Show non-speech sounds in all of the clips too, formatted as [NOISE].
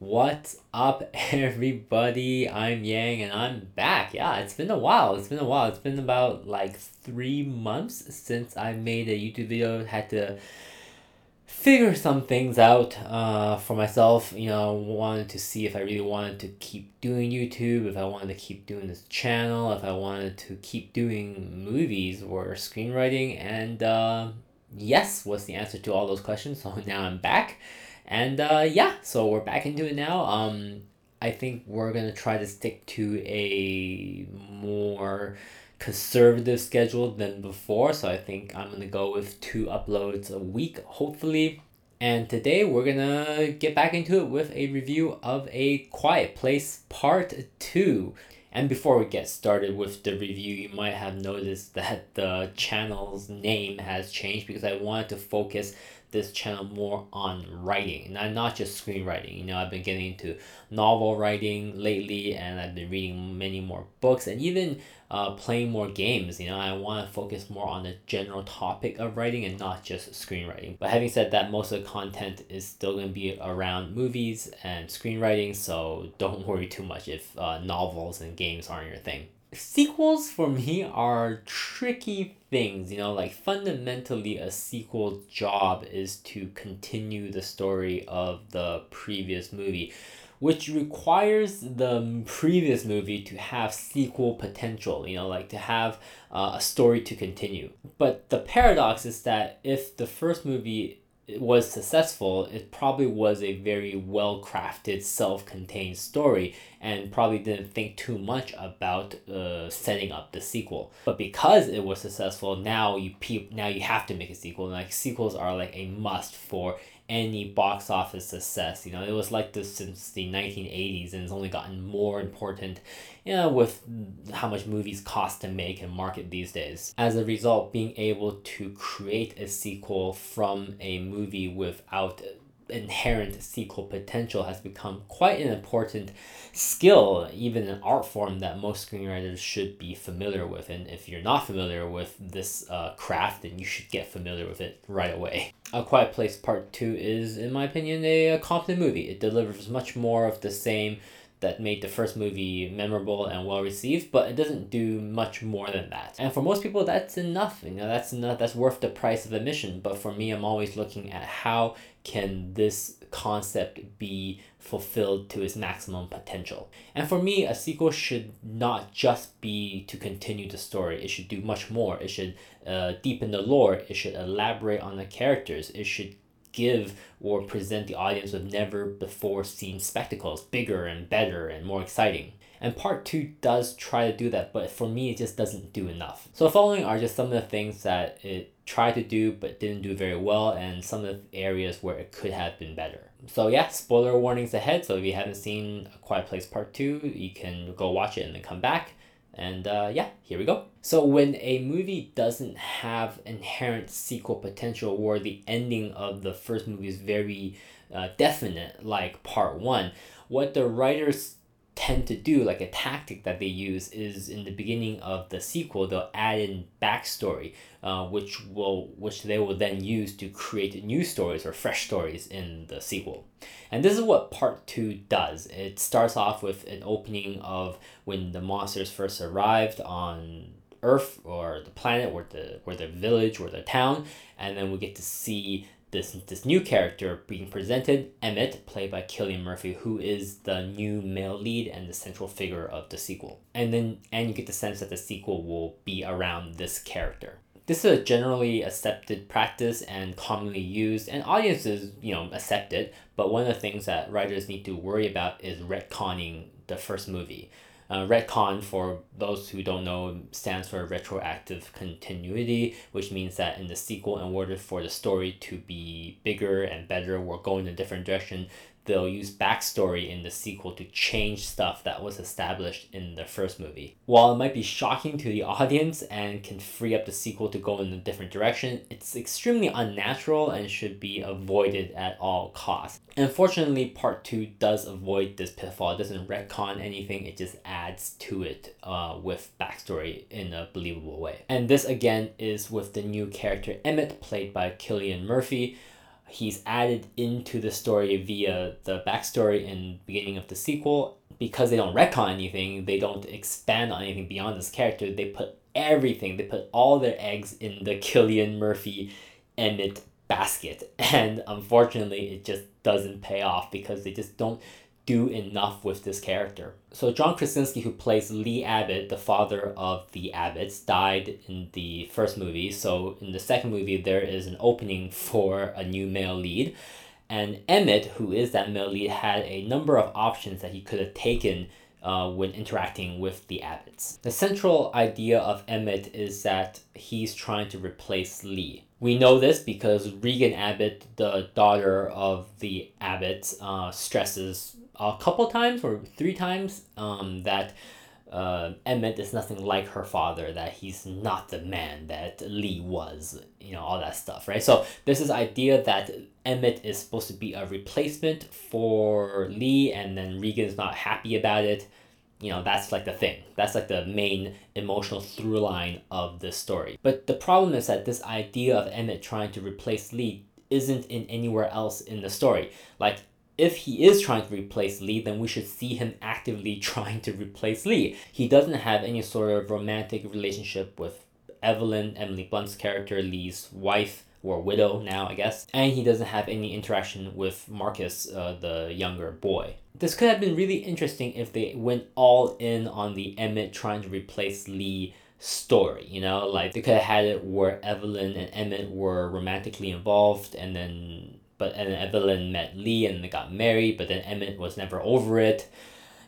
What's up, [LAUGHS] everybody? I'm Yang and I'm back. Yeah, it's been a while. It's been a while. It's been about like three months since I made a YouTube video. Had to figure some things out uh, for myself. You know, wanted to see if I really wanted to keep doing YouTube, if I wanted to keep doing this channel, if I wanted to keep doing movies or screenwriting. And uh, yes was the answer to all those questions. [LAUGHS] So now I'm back. And uh, yeah, so we're back into it now. Um, I think we're gonna try to stick to a more conservative schedule than before. So I think I'm gonna go with two uploads a week, hopefully. And today we're gonna get back into it with a review of A Quiet Place Part 2. And before we get started with the review, you might have noticed that the channel's name has changed because I wanted to focus this channel more on writing, not, not just screenwriting. You know, I've been getting into novel writing lately and I've been reading many more books and even uh, playing more games. You know, I want to focus more on the general topic of writing and not just screenwriting. But having said that, most of the content is still going to be around movies and screenwriting, so don't [LAUGHS] worry too much if uh, novels and games aren't your thing sequels for me are tricky things you know like fundamentally a sequel job is to continue the story of the previous movie which requires the previous movie to have sequel potential you know like to have uh, a story to continue. But the paradox is that if the first movie was successful, it probably was a very well crafted, self contained story and probably didn't think too much about uh, setting up the sequel. But because it was successful, now you pe- now you have to make a sequel. Like sequels are like a must for any box office success. You know, it was like this since the 1980s and it's only gotten more important you know, with how much movies cost to make and market these days. As a result, being able to create a sequel from a movie without inherent sequel potential has become quite an important skill, even an art form that most screenwriters should be familiar with. And if you're not familiar with this uh, craft, then you should get familiar with it right away. A Quiet Place Part 2 is, in my opinion, a, a competent movie. It delivers much more of the same that made the first movie memorable and well received, but it doesn't do much more than that. And for most people, that's enough. You know, that's enough. That's worth the price of admission. But for me, I'm always looking at how can this concept be fulfilled to its maximum potential. And for me, a sequel should not just be to continue the story. It should do much more. It should uh, deepen the lore. It should elaborate on the characters. It should give or present the audience with never before seen spectacles, bigger and better and more exciting. And part two does try to do that, but for me, it just doesn't do enough. So, following are just some of the things that it tried to do but didn't do very well, and some of the areas where it could have been better. So, yeah, spoiler warnings ahead. So, if you haven't seen A Quiet Place Part 2, you can go watch it and then come back. And uh, yeah, here we go. So when a movie doesn't have inherent sequel potential or the ending of the first movie is very uh, definite, like part one, what the writers tend to do, like a tactic that they use, is in the beginning of the sequel they'll add in backstory, uh, which will which they will then use to create new stories or fresh stories in the sequel. And this is what part two does. It starts off with an opening of when the monsters first arrived on Earth or the planet or the or the village or the town, and then we get to see this this new character being presented, Emmett, played by Cillian Murphy, who is the new male lead and the central figure of the sequel. And then and you get the sense that the sequel will be around this character. This is a generally accepted practice and commonly used, and audiences, you know, accept it. But one of the things that writers need to worry about is retconning the first movie. Uh, retcon, for those who don't know, stands for retroactive continuity, which means that in the sequel, in order for the story to be bigger and better go in a different direction, they'll use backstory in the sequel to change stuff that was established in the first movie. While it might be shocking to the audience and can free up the sequel to go in a different direction, it's extremely unnatural and should be avoided at all costs. Unfortunately, part two does avoid this pitfall. It doesn't retcon anything, it just adds to it uh, with backstory in a believable way. And this again is with the new character Emmett, played by Cillian Murphy he's added into the story via the backstory and beginning of the sequel. Because they don't retcon anything, they don't expand on anything beyond this character. They put everything. They put all their eggs in the Cillian Murphy Emmett basket, [LAUGHS] and unfortunately, it just doesn't pay off because they just don't do enough with this character. So John Krasinski, who plays Lee Abbott, the father of the Abbotts, died in the first movie. So in the second movie, there is an opening [LAUGHS] for a new male lead. And Emmett, who is that male lead, had a number of options that he could have taken uh, when interacting with the Abbotts. The central idea of Emmett is that he's trying to replace Lee. We know this because Regan Abbott, the daughter of the Abbotts, uh, stresses a couple times or three times um, that uh, Emmett is nothing like her father, that he's not the man that Lee was, you know, all that stuff, right? So there's this idea that Emmett is supposed to be a replacement for Lee, and then Regan's not happy about it. You know, that's like the thing. That's like the main emotional through line of this story. But the problem is that this idea of Emmett trying to replace Lee isn't in anywhere else in the story. Like if he is trying to replace Lee, then we should see him actively [LAUGHS] trying to replace Lee. He doesn't have any sort of romantic relationship with Evelyn, Emily Blunt's character, Lee's wife or widow now, I guess, and he doesn't have any interaction with Marcus, uh, the younger boy. This could have been really interesting if they went all in on the Emmett trying to replace Lee story, you know, like they could have had it where Evelyn and Emmett were romantically involved and then but and Evelyn met Lee and they got married, but then Emmett was never over it.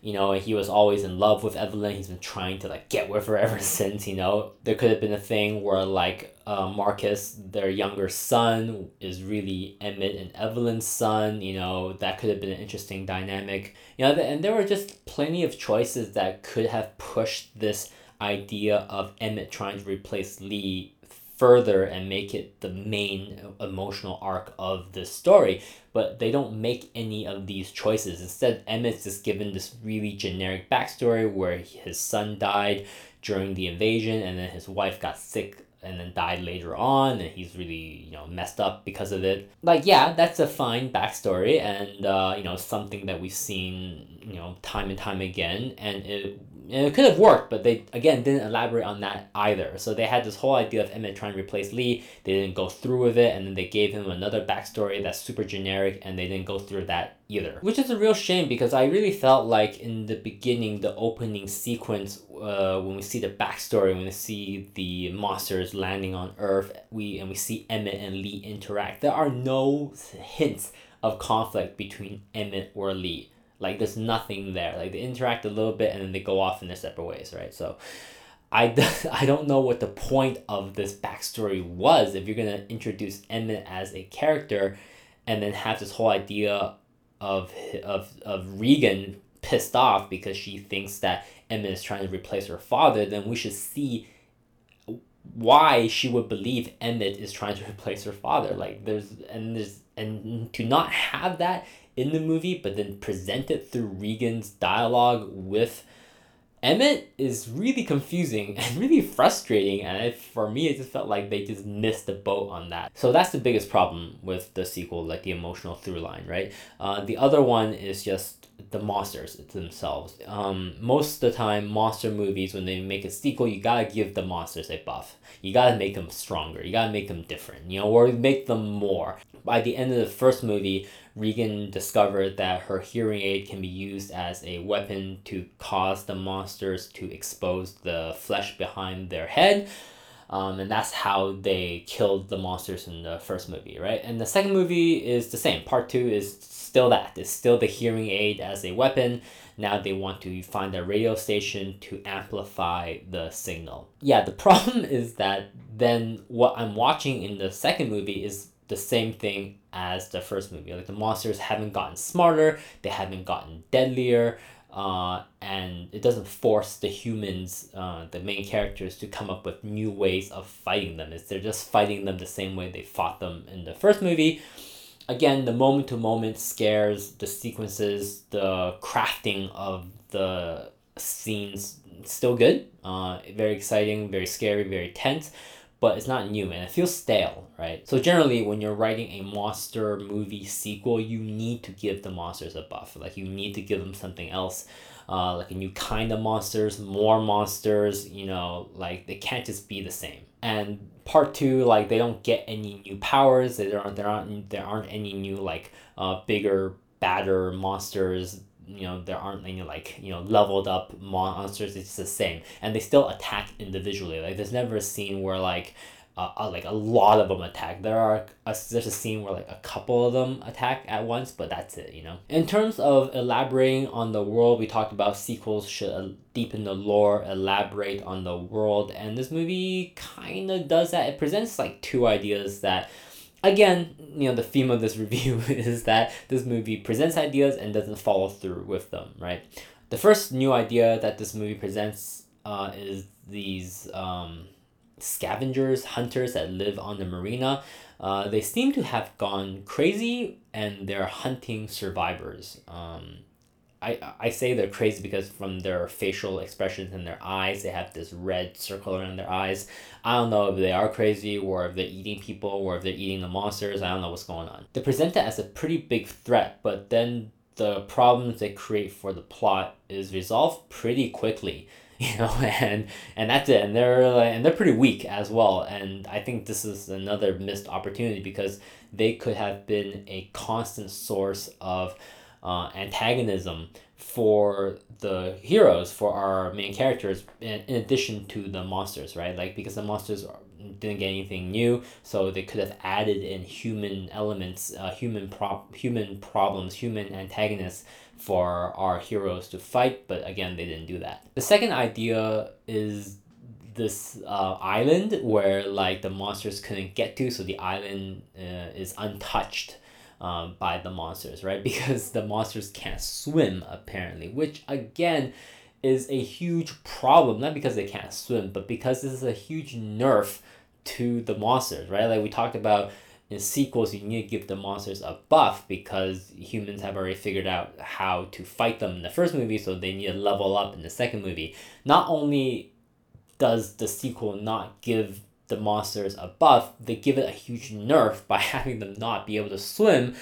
You know, he was always in love with Evelyn. He's been trying to like get with her [LAUGHS] ever since. You know, there could have been a thing where like uh, Marcus, their younger son, is really Emmett and Evelyn's son. You know, that could have been an interesting dynamic. You know, and there were just plenty of choices that could have pushed this idea of Emmett trying to replace Lee further and make it the main emotional arc of the story. But they don't make any of these choices. Instead emmett's just given this really generic backstory where his son died during the invasion and then his wife got sick and then died later on and he's really you know messed up because of it. Like yeah that's a fine backstory and uh, you know something that we've seen you know time and time again. And it and it could have worked, but they again didn't elaborate on that either. So they had this whole idea of Emmett trying to replace Lee. They didn't go through with it, and then they gave him another backstory that's super generic, and they didn't go through that either. Which is a real shame because I really felt like in the beginning, the opening sequence, uh, when we see the backstory, when we see the monsters landing on Earth, we and we see Emmett and Lee interact. There are no hints of conflict between Emmett or Lee like there's nothing there. Like they interact a little bit and then they go off in their separate ways, right? So I, [LAUGHS] I don't know what the point of this backstory was if you're gonna introduce Emmett as a character and then have this whole idea of of of Regan pissed off because she thinks that Emmett is trying to replace her father, then we should see why she would believe Emmett is trying to [LAUGHS] replace her father. Like there's and there's and to not have that in the movie, but then present it through Regan's dialogue with Emmett is really confusing [LAUGHS] and really frustrating. And it, for me, it just felt like they just missed the boat on that. So that's the biggest problem with the sequel, like the emotional through line, right? Uh, the other one is just the monsters themselves. Um, most of the time, monster movies, when they make a sequel, you gotta give the monsters a buff. You gotta make them stronger. You gotta make them different, you know, or make them more. By the end of the first movie, Regan discovered that her hearing aid can be used as a weapon to cause the monsters to expose the flesh behind their head. Um, and that's how they killed the monsters in the first movie, right? And the second movie is the same. Part two is still that. It's still the hearing aid as a weapon. Now they want to find a radio station to amplify the signal. Yeah, the [LAUGHS] problem is that then what I'm watching in the second movie is the same thing as the first movie. Like the monsters haven't gotten smarter, they haven't gotten deadlier, uh, and it doesn't force the humans, uh, the main characters, to come up with new ways of fighting them. It's they're just fighting them the same way they fought them in the first movie. Again, the moment to moment scares, the sequences, the crafting of the scenes, still good. Uh, very exciting, very scary, very tense but it's not new and it feels stale, right? So generally when you're writing a monster movie sequel, you need to give the monsters a buff. Like you need to give them something else. Uh, like a new kind of monsters, more monsters, you know, like they can't just be the same. And part two, like they don't get any new powers. There aren't there aren't there aren't any new like uh, bigger, badder monsters you know there aren't any like you know leveled up monsters it's the same. And they still attack individually. Like there's never a scene where like uh, uh, like a lot of them attack. There are a, there's a scene where like a couple of them attack at once but that's it you know? In terms of elaborating on the world we talked about sequels should uh, deepen the lore elaborate on the world and this movie kind of does that. It presents like two ideas that again, you know, the theme of this [LAUGHS] review is that this movie presents ideas and doesn't follow through with them, right? The first new idea that this movie presents uh, is these um, scavengers, hunters that live on the marina. Uh, they seem to have gone crazy and they're hunting survivors. Um, I, I say they're crazy because from their facial expressions and their eyes, they have this red circle around their eyes. I don't know if they are crazy or if they're eating people or if they're eating the monsters. I don't know what's going on. They present it as a pretty big threat, but then the problems they create for the plot is resolved pretty quickly [LAUGHS] you know and and that's it and they're like, and they're pretty weak as well and i think this is another missed opportunity because they could have been a constant source of uh, antagonism for the heroes for our main characters in, in addition to the monsters right? Like because the monsters didn't get anything new so they could have added in human elements uh, human prop human problems human antagonists for our heroes to fight but again they didn't do that. The second idea is this uh, island where like the monsters couldn't get to so the island uh, is untouched um, by the monsters, right? [LAUGHS] Because the monsters can't swim apparently, which again is a huge problem. Not because they can't swim, but because this is a huge nerf to the monsters, right? Like we talked about in sequels, you need to give the monsters a buff because humans have already figured out how to fight them in the first movie, so they need to level up in the second movie. Not only does the sequel not give the monsters a buff, they give it a huge nerf [LAUGHS] by having them not be able to swim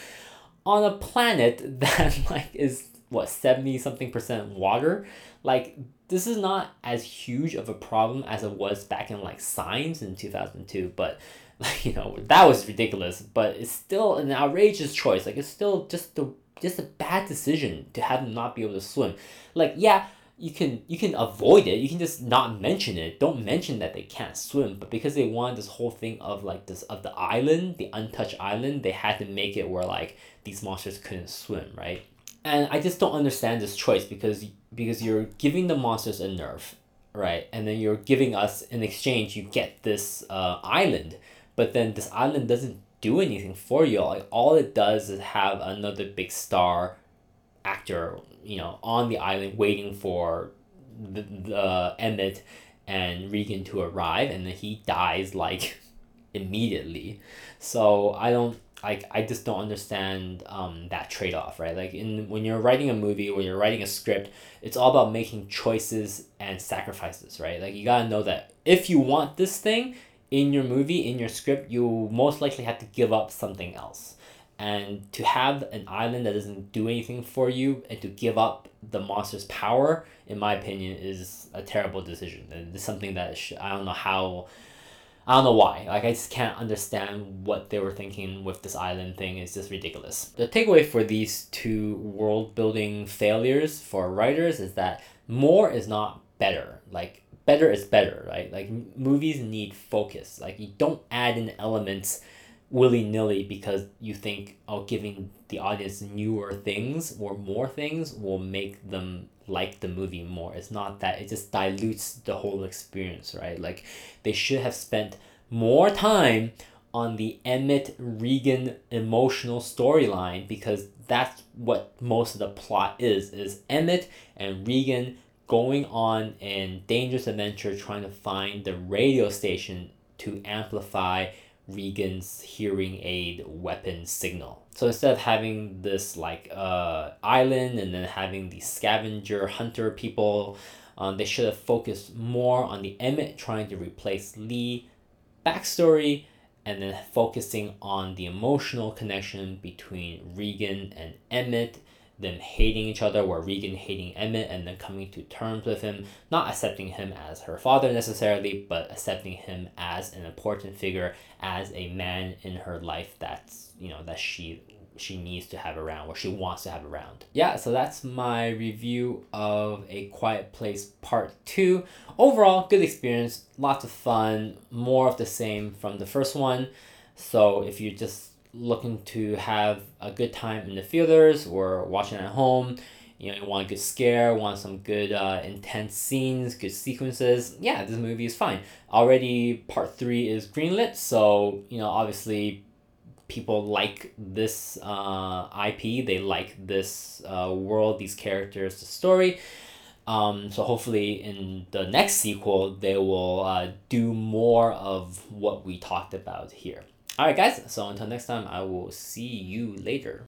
on a planet [LAUGHS] that like is what 70 something percent water? Like this is not as huge of a problem as it was back in like Signs in 2002 but [LAUGHS] like you know that was ridiculous but it's still an outrageous choice. Like it's still just the just a bad decision to have them not be able to swim. Like yeah you can you can avoid it. You can just not mention it. Don't mention that they can't swim but because they want this whole thing of like this of the island the untouched island they had to make it where like these monsters couldn't swim right? And i just don't understand this choice because because you're giving the monsters a nerf right? And then you're giving us in exchange you get this uh, island. But then this island doesn't do anything for you like all it does is have another big star actor you know, on the island waiting for the, the Emmett and Regan to arrive, and then he dies like [LAUGHS] immediately. So I don't like I just don't understand um, that trade off, right? Like in when you're writing a movie, when you're writing a script, it's all about making choices and sacrifices, right? Like you gotta know that if you want this thing in your movie, in your script, you most likely have to give up something else and to have an island that doesn't do anything for you and to give up the monster's power in my opinion is a terrible decision. And it's something that sh- i don't know how i don't know why. Like i just can't understand what they were thinking with this island thing. It's just ridiculous. The takeaway for these two world building failures for writers is that more is not better. Like better is better right? Like movies need focus. Like you don't add in elements willy nilly because you think oh giving the audience newer things or more things will make them like the movie more. It's not that it just dilutes the whole experience, right? Like they should have spent more time on the Emmett Regan emotional storyline because that's what most of the plot is is Emmett and Regan going on an dangerous adventure trying to find the radio station to amplify Regan's hearing aid weapon signal. So instead of having this like uh, island and then having the scavenger hunter people, um, they should have focused more on the Emmett trying to replace Lee backstory and then focusing on the emotional connection between Regan and Emmett, them hating each other, where Regan hating Emmett and then coming to terms with him, not accepting him as her father necessarily, but accepting him as an important figure, as a man in her life that's, you know, that she she needs to have around, or she wants to have around. Yeah, so that's my review of A Quiet Place Part 2. Overall, good experience, lots of fun, more of the same from the first one. So if you're just looking to have a good time in the theaters or watching at home, you know, you want a good scare, want some good uh, intense scenes, good sequences, yeah, this movie is fine. Already part three is greenlit, so, you know, obviously people like this uh, IP, they like this uh, world, these characters, the story. Um, so hopefully in the next sequel, they will uh, do more of what we talked about here. All right, guys. So until next time, I will see you later.